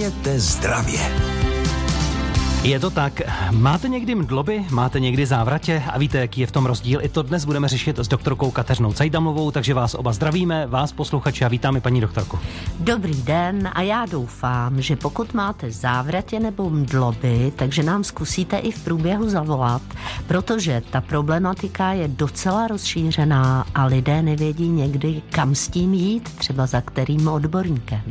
Hubněte zdravě. Je to tak. Máte někdy mdloby, máte někdy závratě a víte, jaký je v tom rozdíl? I to dnes budeme řešit s doktorkou Kateřinou Cajdamovou, takže vás oba zdravíme, vás posluchači a vítáme paní doktorku. Dobrý den a já doufám, že pokud máte závratě nebo mdloby, takže nám zkusíte i v průběhu zavolat, protože ta problematika je docela rozšířená a lidé nevědí někdy, kam s tím jít, třeba za kterým odborníkem.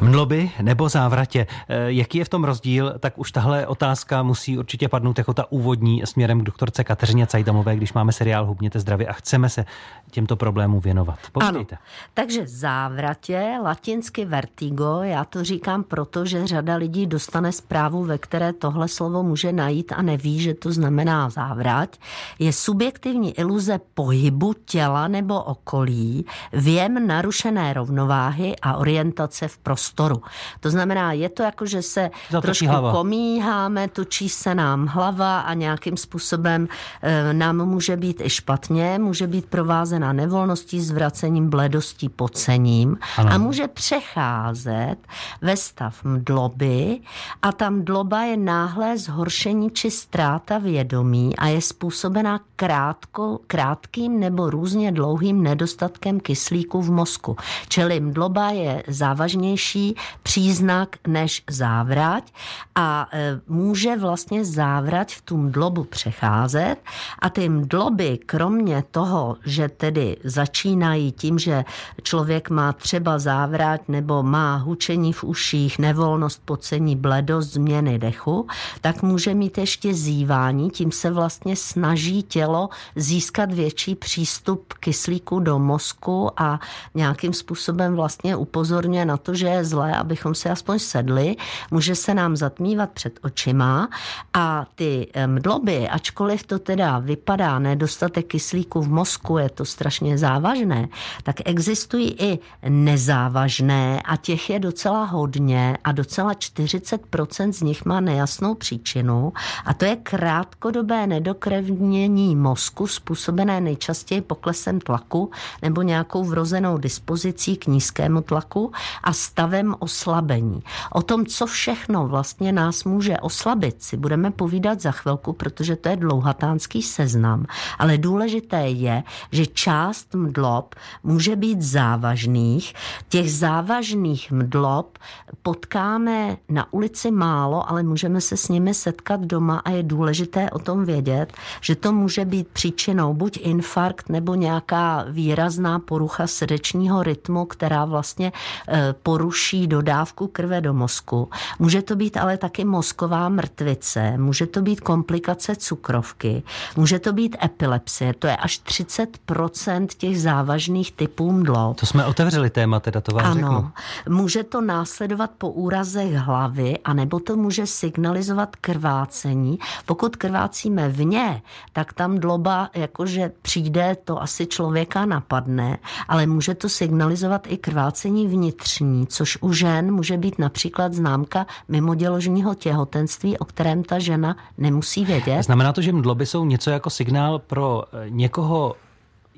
Mdloby nebo závratě, eh, jaký je v tom rozdíl, tak už tahle otázka otázka musí určitě padnout jako ta úvodní směrem k doktorce Kateřině Cajdamové, když máme seriál Hubněte zdravě a chceme se těmto problémům věnovat. Povídejte. Ano, takže závratě, latinsky vertigo, já to říkám proto, že řada lidí dostane zprávu, ve které tohle slovo může najít a neví, že to znamená závrať, je subjektivní iluze pohybu těla nebo okolí, věm narušené rovnováhy a orientace v prostoru. To znamená, je to jako, že se Zatočí trošku hlava. komíháme, máme, točí se nám hlava a nějakým způsobem e, nám může být i špatně, může být provázena nevolností, zvracením, bledostí, pocením ano. a může přecházet ve stav mdloby a ta mdloba je náhlé zhoršení či ztráta vědomí a je způsobena krátko, krátkým nebo různě dlouhým nedostatkem kyslíku v mozku. Čili mdloba je závažnější příznak než závrať a e, může vlastně závrať v tu mdlobu přecházet. A ty mdloby, kromě toho, že tedy začínají tím, že člověk má třeba závrať nebo má hučení v uších, nevolnost, pocení, bledost, změny dechu, tak může mít ještě zývání, tím se vlastně snaží tělo získat větší přístup kyslíku do mozku a nějakým způsobem vlastně upozorňuje na to, že je zlé, abychom si aspoň sedli. Může se nám zatmívat před očima očima a ty mdloby, ačkoliv to teda vypadá nedostatek kyslíku v mozku, je to strašně závažné, tak existují i nezávažné a těch je docela hodně a docela 40% z nich má nejasnou příčinu a to je krátkodobé nedokrevnění mozku způsobené nejčastěji poklesem tlaku nebo nějakou vrozenou dispozicí k nízkému tlaku a stavem oslabení. O tom, co všechno vlastně nás může oslabit, oslabit si budeme povídat za chvilku, protože to je dlouhatánský seznam, ale důležité je, že část mdlob může být závažných. Těch závažných mdlob potkáme na ulici málo, ale můžeme se s nimi setkat doma a je důležité o tom vědět, že to může být příčinou buď infarkt nebo nějaká výrazná porucha srdečního rytmu, která vlastně eh, poruší dodávku krve do mozku. Může to být ale taky mozková mrtvice, může to být komplikace cukrovky, může to být epilepsie, to je až 30% těch závažných typů mdlob. To jsme otevřeli téma, teda to vám ano, řeknu. může to následovat po úrazech hlavy, anebo to může signalizovat krvácení. Pokud krvácíme vně, tak tam dloba, jakože přijde, to asi člověka napadne, ale může to signalizovat i krvácení vnitřní, což u žen může být například známka mimoděložního těhotenství těhotenství, o kterém ta žena nemusí vědět. Znamená to, že mdloby jsou něco jako signál pro eh, někoho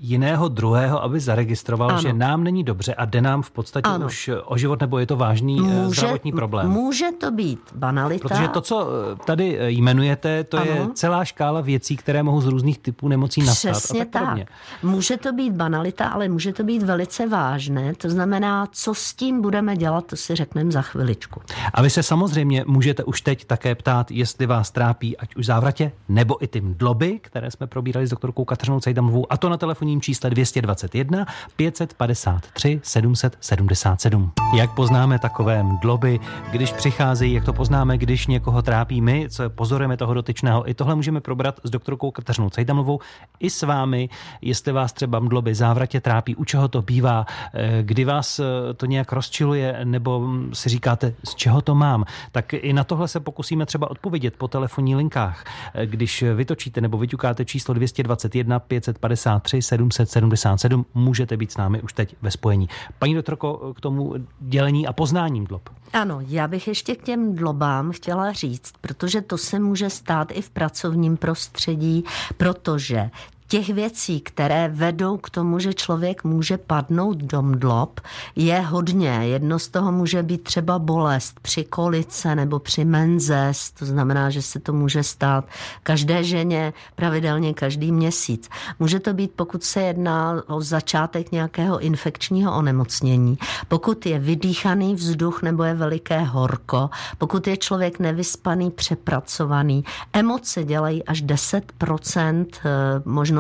jiného druhého, aby zaregistroval, ano. že nám není dobře a jde nám v podstatě ano. už o život, nebo je to vážný eh, může, zdravotní problém. Může to být banalita. Protože to, co eh, tady eh, jmenujete, to ano. je celá škála věcí, které mohou z různých typů nemocí nastat. Přesně a tak. tak. Může to být banalita, ale může to být velice vážné. To znamená, co s tím budeme dělat, to si řekneme za chviličku. A vy se samozřejmě můžete už teď také ptát, jestli vás trápí ať už závratě, nebo i ty mdloby, které jsme probírali s doktorkou Kateřinou Cejdamovou, a to na telefonu telefonním čísle 221 553 777. Jak poznáme takové mdloby, když přicházejí, jak to poznáme, když někoho trápí my, co pozorujeme toho dotyčného. I tohle můžeme probrat s doktorkou Kateřinou Cejdamovou i s vámi, jestli vás třeba mdloby závratě trápí, u čeho to bývá, eh, kdy vás eh, to nějak rozčiluje, nebo si říkáte, z čeho to mám, tak i na tohle se pokusíme třeba odpovědět po telefonní linkách. Eh, když vytočíte nebo vyťukáte číslo 221 553 777. Můžete být s námi už teď ve spojení. Paní doktorko, k tomu dělení a poznáním dlob. Ano, já bych ještě k těm dlobám chtěla říct, protože to se může stát i v pracovním prostředí, protože těch věcí, které vedou k tomu, že člověk může padnout do mdlob, je hodně. Jedno z toho může být třeba bolest při kolice nebo při menzes, to znamená, že se to může stát každé ženě pravidelně každý měsíc. Může to být, pokud se jedná o začátek nějakého infekčního onemocnění, pokud je vydýchaný vzduch nebo je veliké horko, pokud je člověk nevyspaný, přepracovaný. Emoce dělají až 10%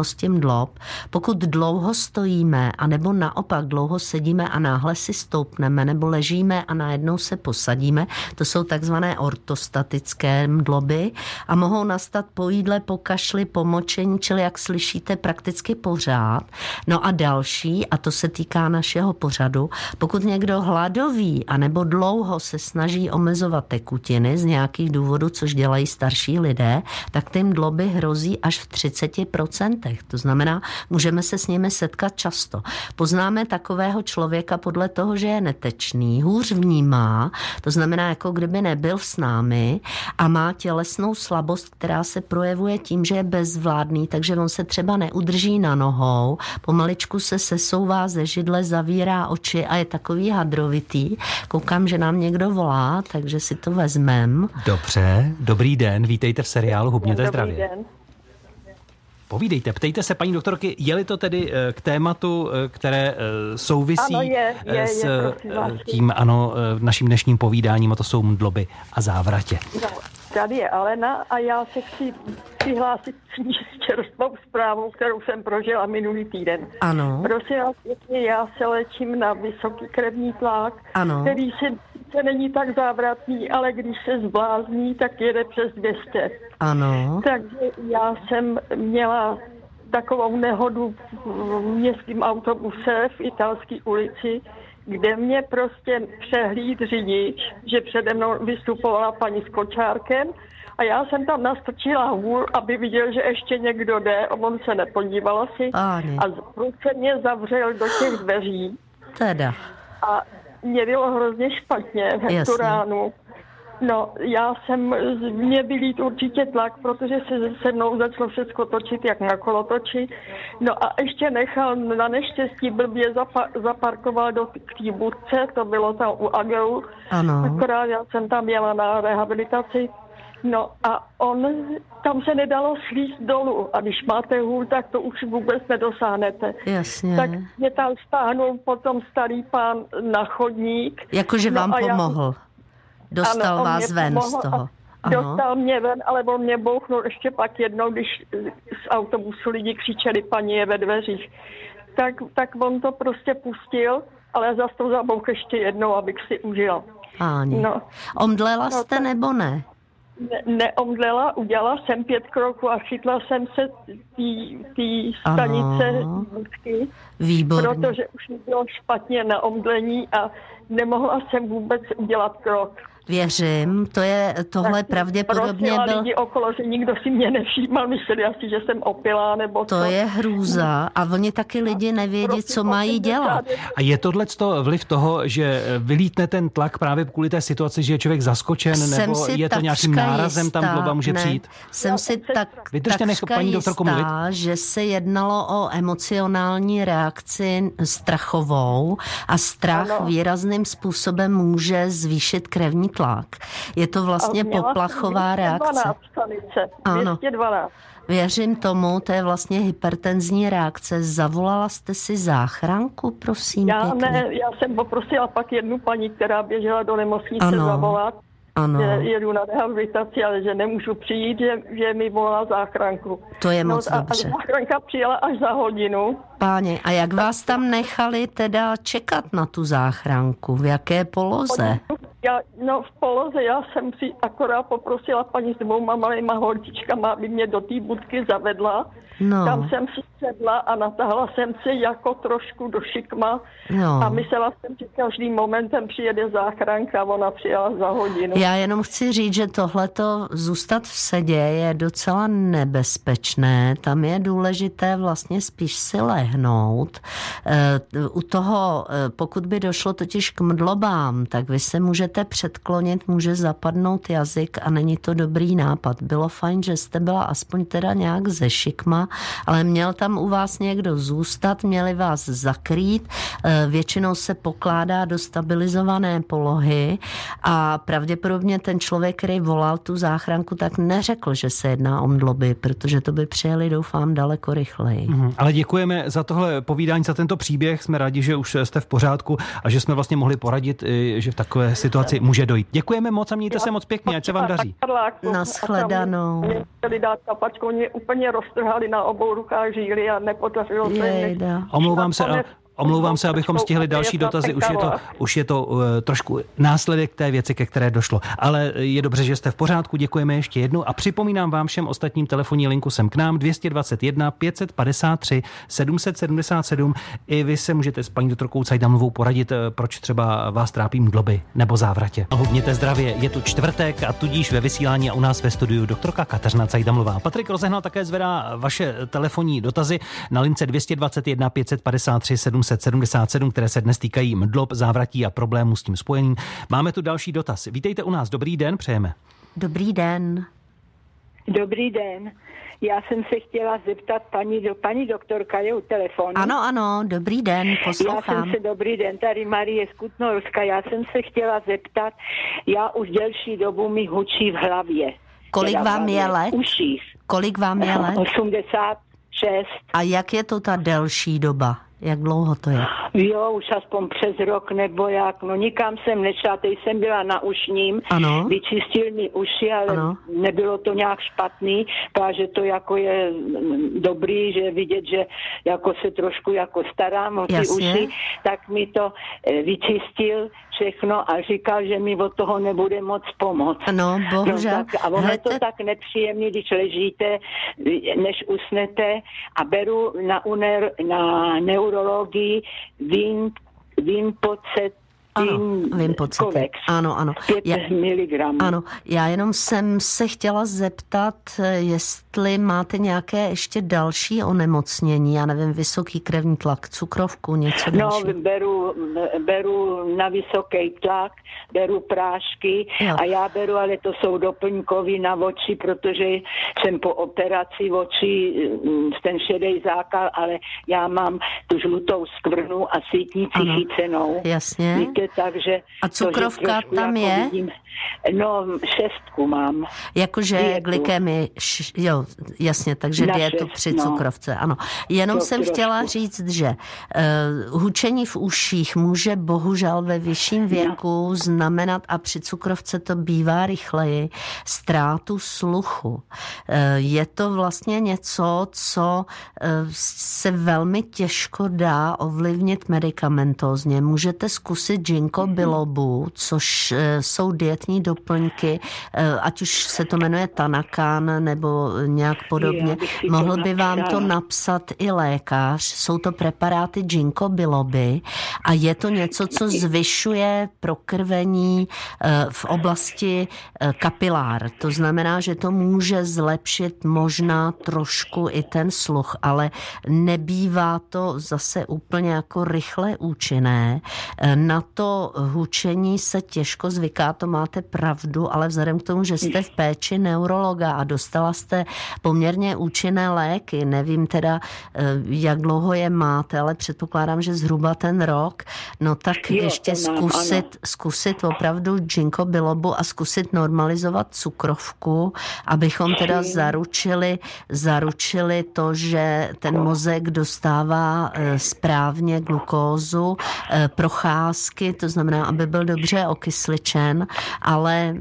možnosti mdlob. Pokud dlouho stojíme, anebo naopak dlouho sedíme a náhle si stoupneme, nebo ležíme a najednou se posadíme, to jsou takzvané ortostatické mdloby a mohou nastat po jídle, po kašli, po močení, čili jak slyšíte prakticky pořád. No a další, a to se týká našeho pořadu, pokud někdo hladoví anebo dlouho se snaží omezovat tekutiny z nějakých důvodů, což dělají starší lidé, tak ty mdloby hrozí až v 30%. To znamená, můžeme se s nimi setkat často. Poznáme takového člověka podle toho, že je netečný, hůř vnímá, to znamená, jako kdyby nebyl s námi a má tělesnou slabost, která se projevuje tím, že je bezvládný, takže on se třeba neudrží na nohou, pomaličku se sesouvá ze židle, zavírá oči a je takový hadrovitý. Koukám, že nám někdo volá, takže si to vezmem. Dobře, dobrý den, vítejte v seriálu Hubněte zdravě. Den. Povídejte, ptejte se paní doktorky, je-li to tedy eh, k tématu, eh, které eh, souvisí ano, je, je, s je, tím, ano, naším dnešním povídáním, a to jsou mdloby a závratě. No, tady je Alena a já se chci přihlásit s čerstvou zprávou, kterou jsem prožila minulý týden. Ano. Prosím vás, já se léčím na vysoký krevní tlak, ano. který se sice není tak závratný, ale když se zblázní, tak jede přes 200. Ano. Takže já jsem měla takovou nehodu v městském autobuse v italské ulici, kde mě prostě přehlíd řidič, že přede mnou vystupovala paní s kočárkem a já jsem tam nastrčila hůl, aby viděl, že ještě někdo jde, on se nepodívala si Ani. a se mě zavřel do těch dveří. Teda. A mě bylo hrozně špatně v tu ránu. No, já jsem, mě byl jít určitě tlak, protože se se mnou začalo všechno točit, jak na kolotoči. No a ještě nechal, na neštěstí blbě zapa- zaparkoval do té budce, to bylo tam u Ageu. Ano. Akorát já jsem tam jela na rehabilitaci. No a on, tam se nedalo slíst dolů a když máte hůl, tak to už vůbec nedosáhnete. Jasně. Tak mě tam stáhnul potom starý pán na chodník. Jakože vám no pomohl. Já, Dostal ano, vás ven z toho. Ano. Dostal mě ven, ale on mě bouchnul ještě pak jednou, když z autobusu lidi křičeli, paní je ve dveřích. Tak, tak on to prostě pustil, ale zase to zabouch ještě jednou, abych si užil. Ani. No. Omdlela no, jste tak... nebo ne? ne, neomdlela, udělala jsem pět kroků a chytla jsem se té stanice budky, Výborně. protože už bylo špatně na omdlení a nemohla jsem vůbec udělat krok. Věřím, to je tohle tak pravděpodobně byl... lidi okolo, že nikdo si mě nevšímal, mysleli asi, že jsem opilá nebo To co. je hrůza a oni taky lidi nevědí, co mají dělat. A je tohle vliv toho, že vylítne ten tlak právě kvůli té situaci, že je člověk zaskočen, jsem nebo je to nějakým nárazem jistá, tam globa může ne, přijít? Jsem si tak, Vydržte, nech paní doktorku mluvit. že se jednalo o emocionální reakci strachovou a strach ano. výrazným způsobem může zvýšit krevní tlak. Je to vlastně poplachová reakce. Ano. 212. Věřím tomu, to je vlastně hypertenzní reakce. Zavolala jste si záchranku, prosím? Já pěkně? ne, já jsem poprosila pak jednu paní, která běžela do nemocnice ano. zavolat ano. že jedu na rehabilitaci, ale že nemůžu přijít, že, že mi volá záchranku. To je no, moc a, dobře. A záchranka přijela až za hodinu. Páně, a jak vás tam nechali teda čekat na tu záchranku? V jaké poloze? Já, no v poloze já jsem si akorát poprosila paní s dvouma malýma holčičkama, aby mě do té budky zavedla. No. Tam jsem si sedla a natáhla jsem se jako trošku do šikma No. a myslela jsem, že každým momentem přijede záchranka a ona přijela za hodinu. Já jenom chci říct, že tohleto zůstat v sedě je docela nebezpečné. Tam je důležité vlastně spíš si lehnout. Eh, U toho, eh, pokud by došlo totiž k mdlobám, tak vy se můžete předklonit, může zapadnout jazyk a není to dobrý nápad. Bylo fajn, že jste byla aspoň teda nějak ze šikma, ale měl tam u vás někdo zůstat, měli vás zakrýt. Eh, Většinou se pokládá do stabilizované polohy a pravděpodobně ten člověk, který volal tu záchranku, tak neřekl, že se jedná o mdloby, protože to by přijeli, doufám, daleko rychleji. Mhm. Ale děkujeme za tohle povídání, za tento příběh. Jsme rádi, že už jste v pořádku a že jsme vlastně mohli poradit, že v takové situaci může dojít. Děkujeme moc a mějte se moc pěkně, ať se vám daří. A tam Mě chtěli dát kapačku, oni úplně roztrhali na obou rukách žíly a nepodařilo se. Omlouvám se, a Nakonec omlouvám se, abychom stihli další dotazy. Už je to, už je to uh, trošku následek té věci, ke které došlo. Ale je dobře, že jste v pořádku. Děkujeme ještě jednou a připomínám vám všem ostatním telefonní linku sem k nám 221 553 777. I vy se můžete s paní doktorkou Cajdamovou poradit, eh, proč třeba vás trápí mdloby nebo závratě. Hubněte zdravě, je tu čtvrtek a tudíž ve vysílání a u nás ve studiu doktorka Kateřina Cajdamlová. Patrik Rozehnal také zvedá vaše telefonní dotazy na lince 221 553 777, které se dnes týkají mdlob, závratí a problémů s tím spojeným. Máme tu další dotaz. Vítejte u nás, dobrý den, přejeme. Dobrý den. Dobrý den. Já jsem se chtěla zeptat paní, do, paní doktorka je u telefonu. Ano, ano, dobrý den, Já poslouchám. jsem se, dobrý den, tady Marie Skutnorská. Já jsem se chtěla zeptat, já už delší dobu mi hučí v hlavě. Kolik Teda vám je let? Uších. Kolik vám je let? 86. A jak je to ta delší doba? Jak dlouho to je? Jo, už aspoň přes rok nebo jak. No nikam jsem nešla, teď jsem byla na ušním. Ano. Vyčistil mi uši, ale Ano. nebylo to nějak špatný, protože to jako je mm, dobrý, že vidět, že jako se trošku jako starám o ty Jasně. uši, tak mi to eh, vyčistil všechno a říkal, že mi od toho nebude moc pomoct. No, bohužel. No, tak, a ono je to tak nepříjemné, když ležíte, než usnete a beru na, uner, na neurologii vím, vím pocet, Ano, vím pocity. Kovex. Ano, ano. 5 Já- miligramů. Ano, já jenom jsem se chtěla zeptat, jestli máte nějaké ještě další onemocnění, já nevím, vysoký krevní tlak, cukrovku, něco No, dalšího. beru, beru na vysoký tlak, beru prášky Jo. a já beru, ale to jsou doplňkový na oči, protože jsem po operaci očí, mm, ten šedý zákal, ale já mám tu žlutou skvrnu a sítnici chycenou. Jasně. Víte, takže... A to, že cukrovka trošku tam jako je? Vidím, no, šestku mám. Jakože dietu. glykemi, š- jo, jasně, takže Na dietu šest, při no. cukrovce, ano. Jenom To jsem chtěla trošku. říct, že uh, hučení v uších může bohužel ve vyšším věku znamenat, a při cukrovce to bývá rychleji, ztrátu sluchu. Uh, je to vlastně něco, co uh, se velmi těžko dá ovlivnit medicamentózně. Můžete zkusit ginkgo bilobu, což eh, jsou dietní doplňky, eh, ať už se to jmenuje Tanakan nebo nějak podobně. Mohl by vám to napsat i lékař. Jsou to preparáty ginkgo biloby a je to něco, co zvyšuje prokrvení eh, v oblasti kapilár. To znamená, že to může zlepšit možná trošku i ten sluch, ale nebývá to zase úplně jako rychle účinné. Na to hučení se těžko zvyká, to máte pravdu, ale vzhledem k tomu, že jste v péči neurologa a dostala jste poměrně účinné léky, nevím teda, eh, jak dlouho je máte, ale předpokládám, že zhruba ten rok, no tak Jo, ještě to mám, zkusit, zkusit opravdu ginkgo bilobu a zkusit normalizovat cukrovku, abychom teda zaručili, zaručili to, že ten mozek dostává eh, správně glukózu, eh, procházky to znamená, aby byl dobře okysličen, ale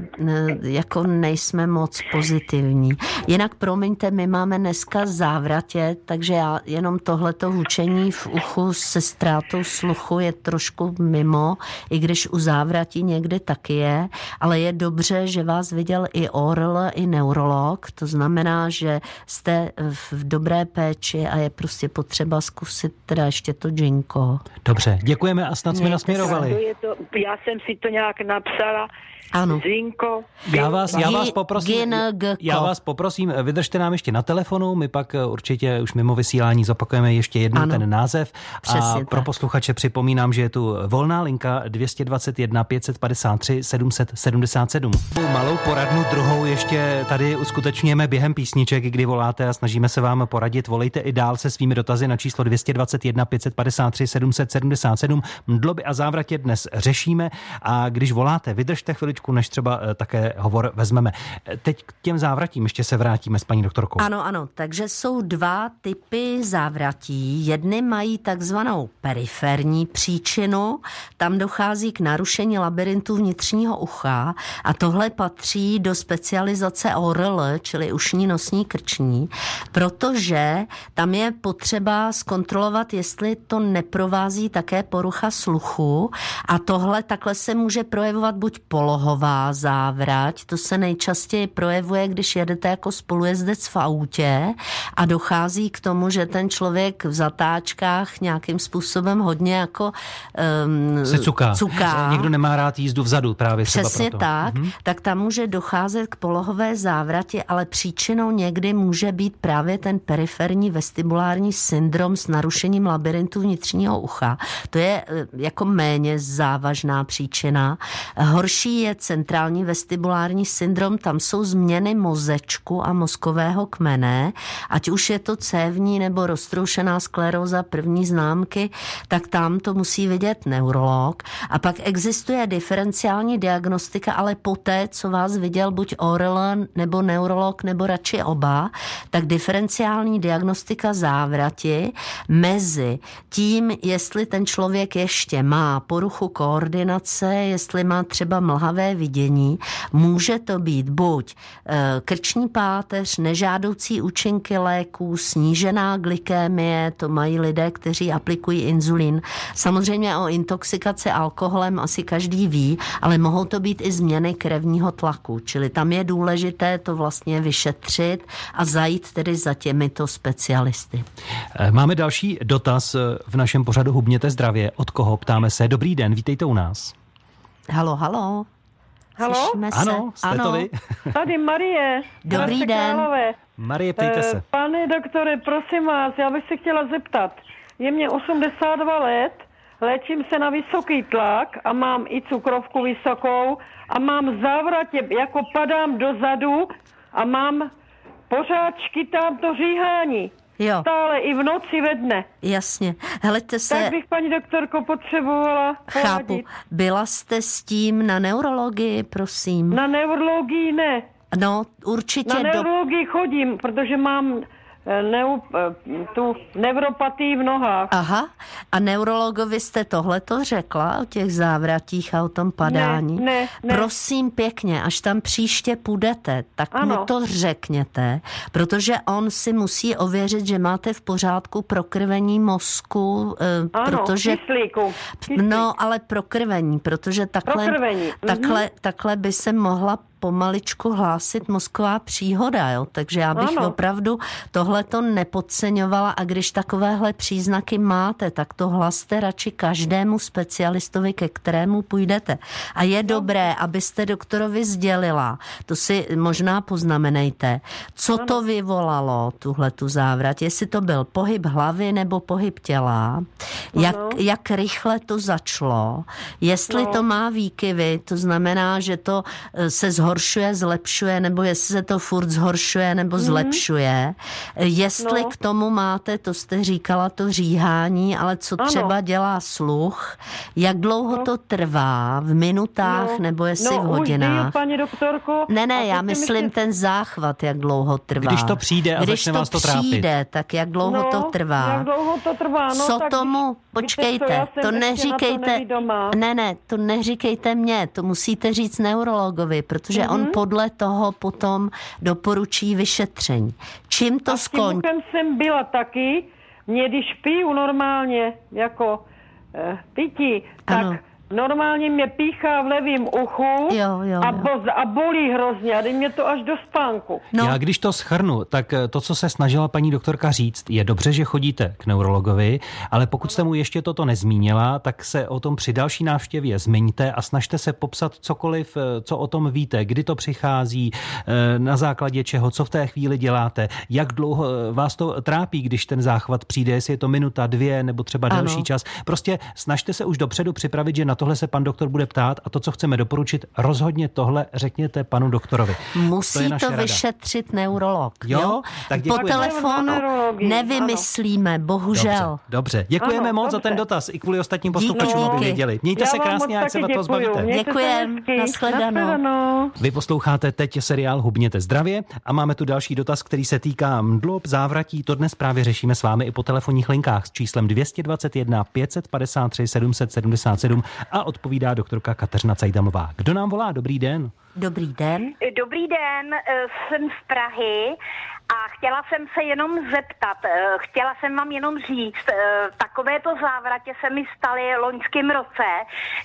jako nejsme moc pozitivní. Jinak promiňte, my máme dneska závratě, takže já jenom tohleto hučení v uchu se ztrátou sluchu je trošku mimo, i když u závratí někdy taky je, ale je dobře, že vás viděl i orl, i neurolog, to znamená, že jste v dobré péči a je prostě potřeba zkusit teda ještě to džinko. Dobře, děkujeme a snad jsme nasměrovali. Je to, já jsem si to nějak napsala, ano. Zinko. Já vás, já vás poprosím, já vás poprosím, vydržte nám ještě na telefonu, my pak eh, určitě už mimo vysílání zopakujeme ještě jednou ano. ten název. Přesně a pro posluchače připomínám, že je tu volná linka 221 553 777. Malou poradnu druhou ještě tady uskutečňujeme během písniček, kdy voláte a snažíme se vám poradit. Volejte i dál se svými dotazy na číslo 221 553 777. Mdloby a závratě dnes řešíme a když voláte, vydržte chviličku chviličku, než třeba eh, také hovor vezmeme. Eh, teď k těm závratím ještě se vrátíme s paní doktorkou. Ano, ano, takže jsou dva typy závratí. Jedny mají takzvanou periferní příčinu, tam dochází k narušení labirintu vnitřního ucha a tohle patří do specializace ORL, čili ušní nosní krční, protože tam je potřeba zkontrolovat, jestli to neprovází také porucha sluchu a tohle takhle se může projevovat buď poloho nohová závrať. To se nejčastěji projevuje, když jedete jako spolujezdec v autě a dochází k tomu, že ten člověk v zatáčkách nějakým způsobem hodně jako um, se cuká. cuká. Že někdo nemá rád jízdu vzadu právě Přesně proto. tak, mm-hmm. tak tam může docházet k polohové závratě, ale příčinou někdy může být právě ten periferní vestibulární syndrom s narušením labirintu vnitřního ucha. To je eh, jako méně závažná příčina. Horší je centrální vestibulární syndrom, tam jsou změny mozečku a mozkového kmene, ať už je to cévní nebo roztroušená skleróza první známky, tak tam to musí vidět neurolog. A pak existuje diferenciální diagnostika, ale poté, co vás viděl buď ORL nebo neurolog, nebo radši oba, tak diferenciální diagnostika závrati mezi tím, jestli ten člověk ještě má poruchu koordinace, jestli má třeba mlhavé vidění. Může to být buď eh, krční páteř, nežádoucí účinky léků, snížená glykémie, to mají lidé, kteří aplikují inzulín. Samozřejmě o intoxikaci alkoholem asi každý ví, ale mohou to být i změny krevního tlaku, čili tam je důležité to vlastně vyšetřit a zajít tedy za těmito specialisty. Eh, máme další dotaz v našem pořadu Hubněte zdravě. Od koho ptáme se? Dobrý den, vítejte u nás. Halo, halo. Halo? Slyšíme se. Ano, jste ano. to vy? Tady Marie. Dobrý den. Králové. Marie, ptejte se. Eh, Pane doktore, prosím vás, já bych se chtěla zeptat. Je mě 82 let, léčím se na vysoký tlak a mám i cukrovku vysokou a mám závratě, jako padám dozadu a mám pořád škytám to říhání. Jo. Stále i v noci ve dne. Jasně. Hleďte se... Tak bych, paní doktorko, potřebovala Chápu. poradit. Byla jste s tím na neurologii, prosím? Na neurologii ne. No, určitě Na do... neurologii chodím, protože mám neu, tu neuropatii v nohách. Aha, a neurologovi jste tohleto řekla o těch závratích a o tom padání? Ne, ne, ne. Prosím pěkně, až tam příště půjdete, tak Ano. mu to řekněte, protože on si musí ověřit, že máte v pořádku prokrvení mozku, eh, Ano, protože... kyslíku. Kyslík. No, ale prokrvení, protože takhle, Prokrvení, mhm. takhle, takhle by se mohla pomaličku hlásit mozková příhoda, jo? takže já bych Ano. opravdu tohle to nepodceňovala a když takovéhle příznaky máte, tak to hlaste radši každému specialistovi, ke kterému půjdete. A je dobré, abyste doktorovi sdělila, to si možná poznamenejte, co to vyvolalo, tuhle tu závrat, jestli to byl pohyb hlavy nebo pohyb těla, jak, jak rychle to začalo, jestli No. to má výkyvy, to znamená, že to eh, se zhoršuje zhoršuje, zlepšuje, nebo jestli se to furt zhoršuje nebo mm-hmm. zlepšuje. Jestli no. k tomu máte, to jste říkala, to říhání, ale co ano. třeba dělá sluch, jak dlouho no. to trvá, v minutách no. nebo jestli no, v hodinách? Už paní doktorko. Ne, ne, já myslím myslí... ten záchvat, jak dlouho trvá. Když to přijde a Když to vás to přijde, tak jak dlouho no, to trvá? Jak dlouho to trvá? No, co tak tomu, počkejte, to, to neříkejte, to ne, ne, to neříkejte mně, to musíte říct neurologovi, protože mm-hmm. on mhm. podle toho potom doporučí vyšetření. Čím to skončí? Jsem byla taky, mě když piju normálně, jako eh, pití, tak ano Normálně mě píchá v levém uchu jo, jo, a, bo, a bolí hrozně a mě to až do spánku. No. Já když to schrnu, tak eh, to, co se snažila paní doktorka říct, je dobře, že chodíte k neurologovi, ale pokud jste mu ještě toto nezmínila, tak se o tom při další návštěvě zmiňte a snažte se popsat cokoliv, eh, co o tom víte, kdy to přichází, eh, na základě čeho, co v té chvíli děláte, jak dlouho vás to trápí, když ten záchvat přijde, jestli je to minuta, dvě nebo třeba ano. delší čas. Prostě snažte se už dopředu připravit, že na tohle se pan doktor bude ptát a to, co chceme doporučit, rozhodně tohle řekněte panu doktorovi. Musí to, to vyšetřit neurolog. Jo, jo? tak Po telefonu nevymyslíme, bohužel. Dobře, dobře. děkujeme ano, moc dobře. za ten dotaz i kvůli ostatním posluchačům, aby věděli. Mějte Já se krásně, jak se to zbavíte. Děkujeme, nashledanou. Vy posloucháte teď seriál Hubněte zdravě a máme tu další dotaz, který se týká mdlob, závratí. To dnes právě řešíme s vámi i po telefonních linkách s číslem 221 553 777 a odpovídá doktorka Kateřina Cajdamová. Kdo nám volá? Dobrý den. Dobrý den. Dobrý den, eh, jsem z Prahy a chtěla jsem se jenom zeptat, eh, chtěla jsem vám jenom říct, eh, takovéto závratě se mi staly loňském roce,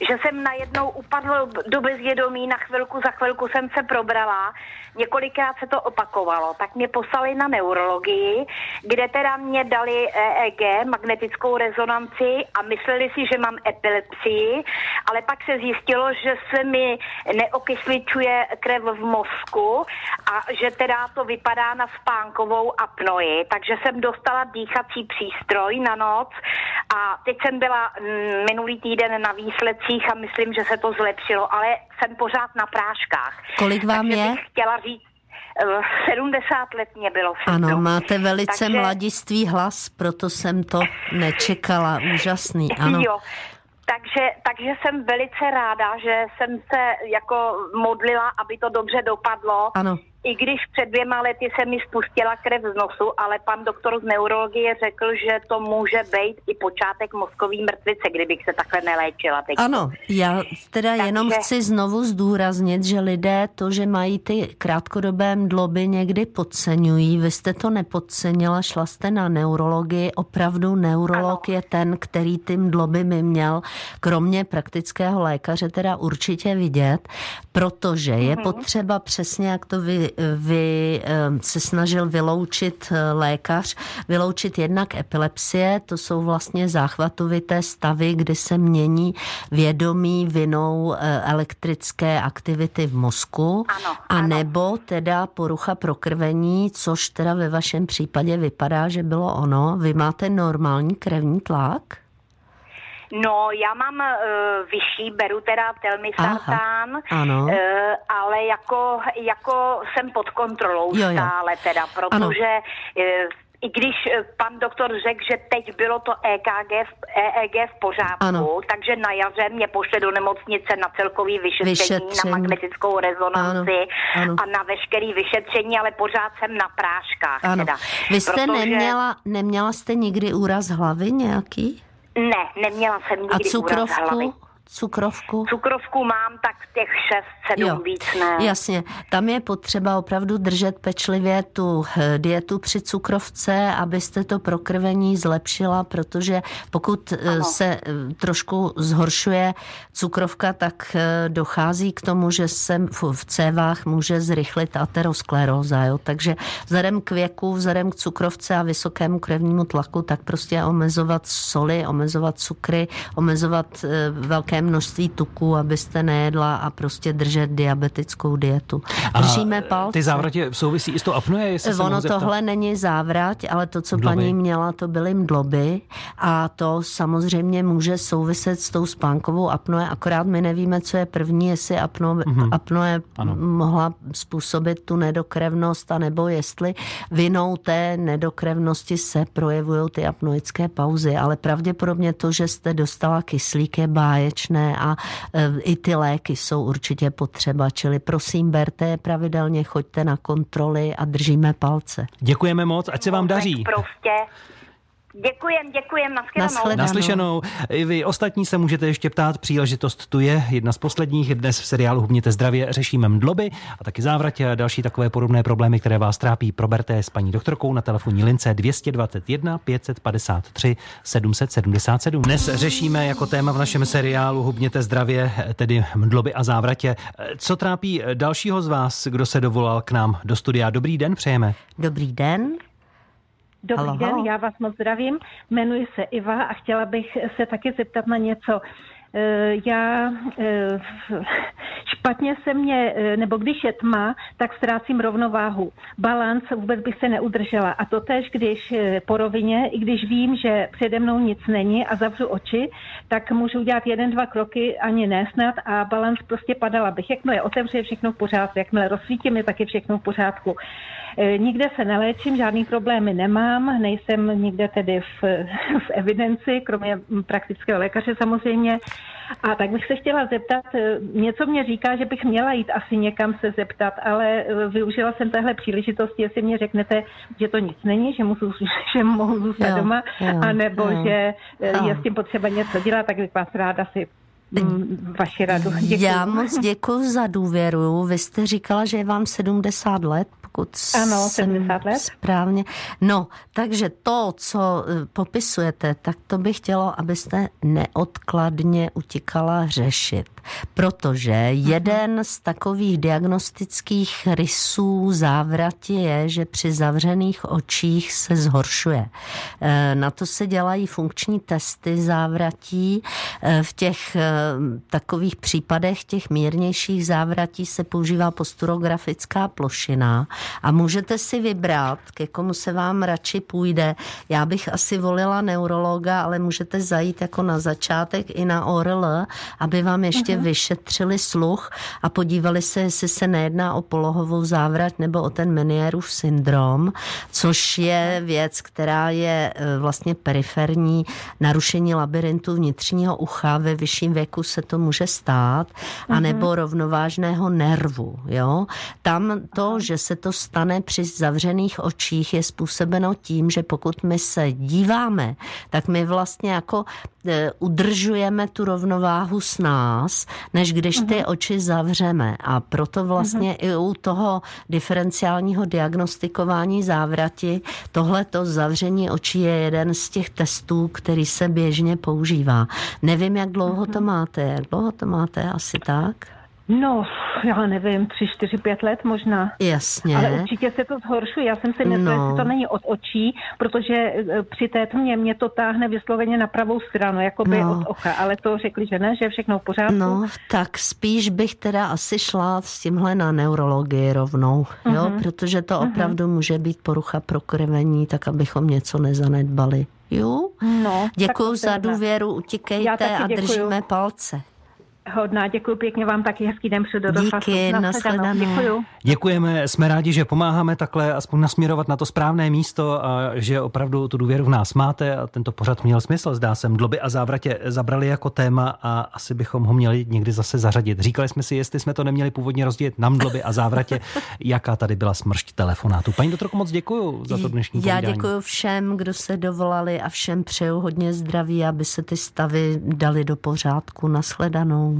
že jsem najednou upadl do bezvědomí, na chvilku za chvilku jsem se probrala, několikrát se to opakovalo, tak mě poslali na neurologii, kde teda mě dali EEG, magnetickou rezonanci a mysleli si, že mám epilepsii, ale pak se zjistilo, že se mi neokysličuje krev v mozku a že teda to vypadá na spánkovou apnoji, takže jsem dostala dýchací přístroj na noc a teď jsem byla mm, minulý týden na výsledcích a myslím, že se to zlepšilo, ale jsem pořád na práškách. Kolik vám takže je? chtěla říct, 70 eh, let mě bylo. Ano, máte velice takže... mladistvý hlas, proto jsem to nečekala. Úžasný, ano. Jo, takže, takže jsem velice ráda, že jsem se jako modlila, aby to dobře dopadlo. Ano i když před dvěma lety se mi spustila krev z nosu, ale pan doktor z neurologie řekl, že to může být i počátek mozkový mrtvice, kdybych se takhle neléčila. Teď. Ano, já teda Takže... jenom chci znovu zdůraznit, že lidé to, že mají ty krátkodobé mdloby, někdy podceňují. Vy jste to nepodcenila, šla jste na neurologii. Opravdu neurolog ano. je ten, který ty mdloby by měl, kromě praktického lékaře, teda určitě vidět, protože je mm-hmm. potřeba přesně, jak to vy vy ehm, se snažil vyloučit eh, lékař, vyloučit jednak epilepsie, to jsou vlastně záchvatovité stavy, kdy se mění vědomí vinou eh, elektrické aktivity v mozku, ano, a nebo teda porucha prokrvení, což teda ve vašem případě vypadá, že bylo ono. Vy máte normální krevní tlak? No, já mám uh, vyšší, beru teda telmisartán, uh, ale jako, jako jsem pod kontrolou jo, jo. stále teda, protože uh, i když pan doktor řekl, že teď bylo to EKG, EEG v pořádku, ano. takže na jaře mě pošle do nemocnice na celkový vyšetření, vyšetření. na magnetickou rezonanci ano. Ano. a na veškerý vyšetření, ale pořád jsem na práškách. Ano. Teda. Vy jste protože... neměla, neměla jste nikdy úraz hlavy nějaký? Ne, neměla jsem nikdy A cukrovku? úraz hlavy. Cukrovku? Cukrovku mám tak těch 6, 7 víc ne. Jasně, tam je potřeba opravdu držet pečlivě tu eh, dietu při cukrovce, abyste to prokrvení zlepšila, protože pokud eh, ano. se eh, trošku zhoršuje cukrovka, tak dochází k tomu, že se v cévách může zrychlit ateroskleróza. Jo? Takže vzhledem k věku, vzhledem k cukrovce a vysokému krevnímu tlaku, tak prostě omezovat soli, omezovat cukry, omezovat velké nějaké množství tuku, abyste nejedla a prostě držet diabetickou dietu. Držíme palce. Ty závratě souvisí i s tou apnoe? Jestli ono tohle není závrať, ale to, co mdloby. paní měla, to byly mdloby a to samozřejmě může souviset s tou spánkovou apnoe, akorát my nevíme, co je první, jestli apno, mm-hmm. apnoe ano. mohla způsobit tu nedokrevnost, anebo jestli vinou té nedokrevnosti se projevují ty apnoické pauzy, ale pravděpodobně to, že jste dostala kyslík je báječné a e, i ty léky jsou určitě potřeba, čili prosím, berte je pravidelně, choďte na kontroly a držíme palce. Děkujeme moc, ať se vám daří. Prostě Děkujem, děkujem, nashledanou. Naslyšenou. I vy ostatní se můžete ještě ptát, příležitost tu je. Jedna z posledních dnes v seriálu Hubněte zdravě řešíme mdloby a taky závratě a další takové podobné problémy, které vás trápí. Proberte s paní doktorkou na telefonní lince 221 553 777. Dnes řešíme jako téma v našem seriálu Hubněte zdravě, tedy mdloby a závratě. Co trápí dalšího z vás, kdo se dovolal k nám do studia? Dobrý den, přejeme. Dobrý den. Dobrý halo, den, halo. já vás moc zdravím. Jmenuji se Iva a chtěla bych se taky zeptat na něco. Eh, já eh, špatně se mě, eh, nebo když je tma, tak ztrácím rovnováhu. Balans vůbec bych se neudržela. A to tež, když po rovině, i když vím, že přede mnou nic není a zavřu oči, tak můžu udělat jeden, dva kroky, ani nesnad a balans prostě padala bych. Jakmile otevře, je všechno v pořádku. Jakmile rozsvítím, je taky všechno v pořádku. Nikde se neléčím, žádný problémy nemám, nejsem nikde tedy v, v evidenci, kromě praktického lékaře samozřejmě. A tak bych se chtěla zeptat, eh, něco mě říká, že bych měla jít asi někam se zeptat, ale eh, využila jsem téhle příležitosti, jestli mě řeknete, že to nic není, že, musím, že mohu zůstat jo, doma, jo, anebo jo. že eh, jo. je s tím potřeba něco dělat, tak bych vás ráda si vaši radu. Děkuji. Já moc děkuji za důvěru. Vy jste říkala, že je vám 70 let, pokud ano, 70 let. správně. No, takže to, co eh, popisujete, tak to bych chtělo, abyste neodkladně utíkala řešit. Protože jeden z takových diagnostických rysů závrati je, že při zavřených očích se zhoršuje. Eh, na to se dělají funkční testy závratí. Eh, v těch takových případech, těch mírnějších závratí se používá posturografická plošina a můžete si vybrat, ke komu se vám radši půjde. Já bych asi volila neurologa, ale můžete zajít jako na začátek i na ORL, aby vám ještě uh-huh. vyšetřili sluch a podívali se, jestli se nejedná o polohovou závrať nebo o ten Menierův syndrom, což je věc, která je e, vlastně periferní narušení labirintu vnitřního ucha. Ve vyšším věku se to může stát, uh-huh. anebo rovnovážného nervu. Jo? Tam to, že se to stane při zavřených očích, je způsobeno tím, že pokud my se díváme, tak my vlastně jako udržujeme tu rovnováhu s nás, než když ty uh-huh. oči zavřeme. A proto vlastně uh-huh. i u toho diferenciálního diagnostikování závrati tohleto zavření očí je jeden z těch testů, který se běžně používá. Nevím, jak dlouho uh-huh. to máte. Jak dlouho to máte? Asi tak? No, já nevím, tři, čtyři, pět let možná. Jasně. Ale určitě se to zhoršuje. Já jsem si myslela, no. že to není od očí, protože e, při té tmě mě to táhne vysloveně na pravou stranu, jako by no. od oka. Ale to řekli, že ne, že je všechno v pořádku. No, tak spíš bych teda asi šla s tímhle na neurologii rovnou, uh-huh. jo, mhm. protože to uh-huh. opravdu může být porucha prokrvení, tak abychom něco nezanedbali. Jo? No, Děkuji za důvěru, utíkejte a držíme palce. Hodná, děkuji pěkně vám taky hezký den před do Díky, nashledanou. Děkuji. Děkujeme, jsme rádi, že pomáháme takhle aspoň nasměrovat na to správné místo a že opravdu tu důvěru v nás máte a tento pořad měl smysl. Zdá se, dloby a závratě zabrali jako téma a asi bychom ho měli někdy zase zařadit. Říkali jsme si, jestli jsme to neměli původně rozdělit na mdloby a závratě, jaká tady byla smršť telefonátu. Paní doktorko, moc děkuji za to dnešní Já děkuji všem, kdo se dovolali a všem přeju hodně zdraví, aby se ty stavy dali do pořádku. Nashledanou.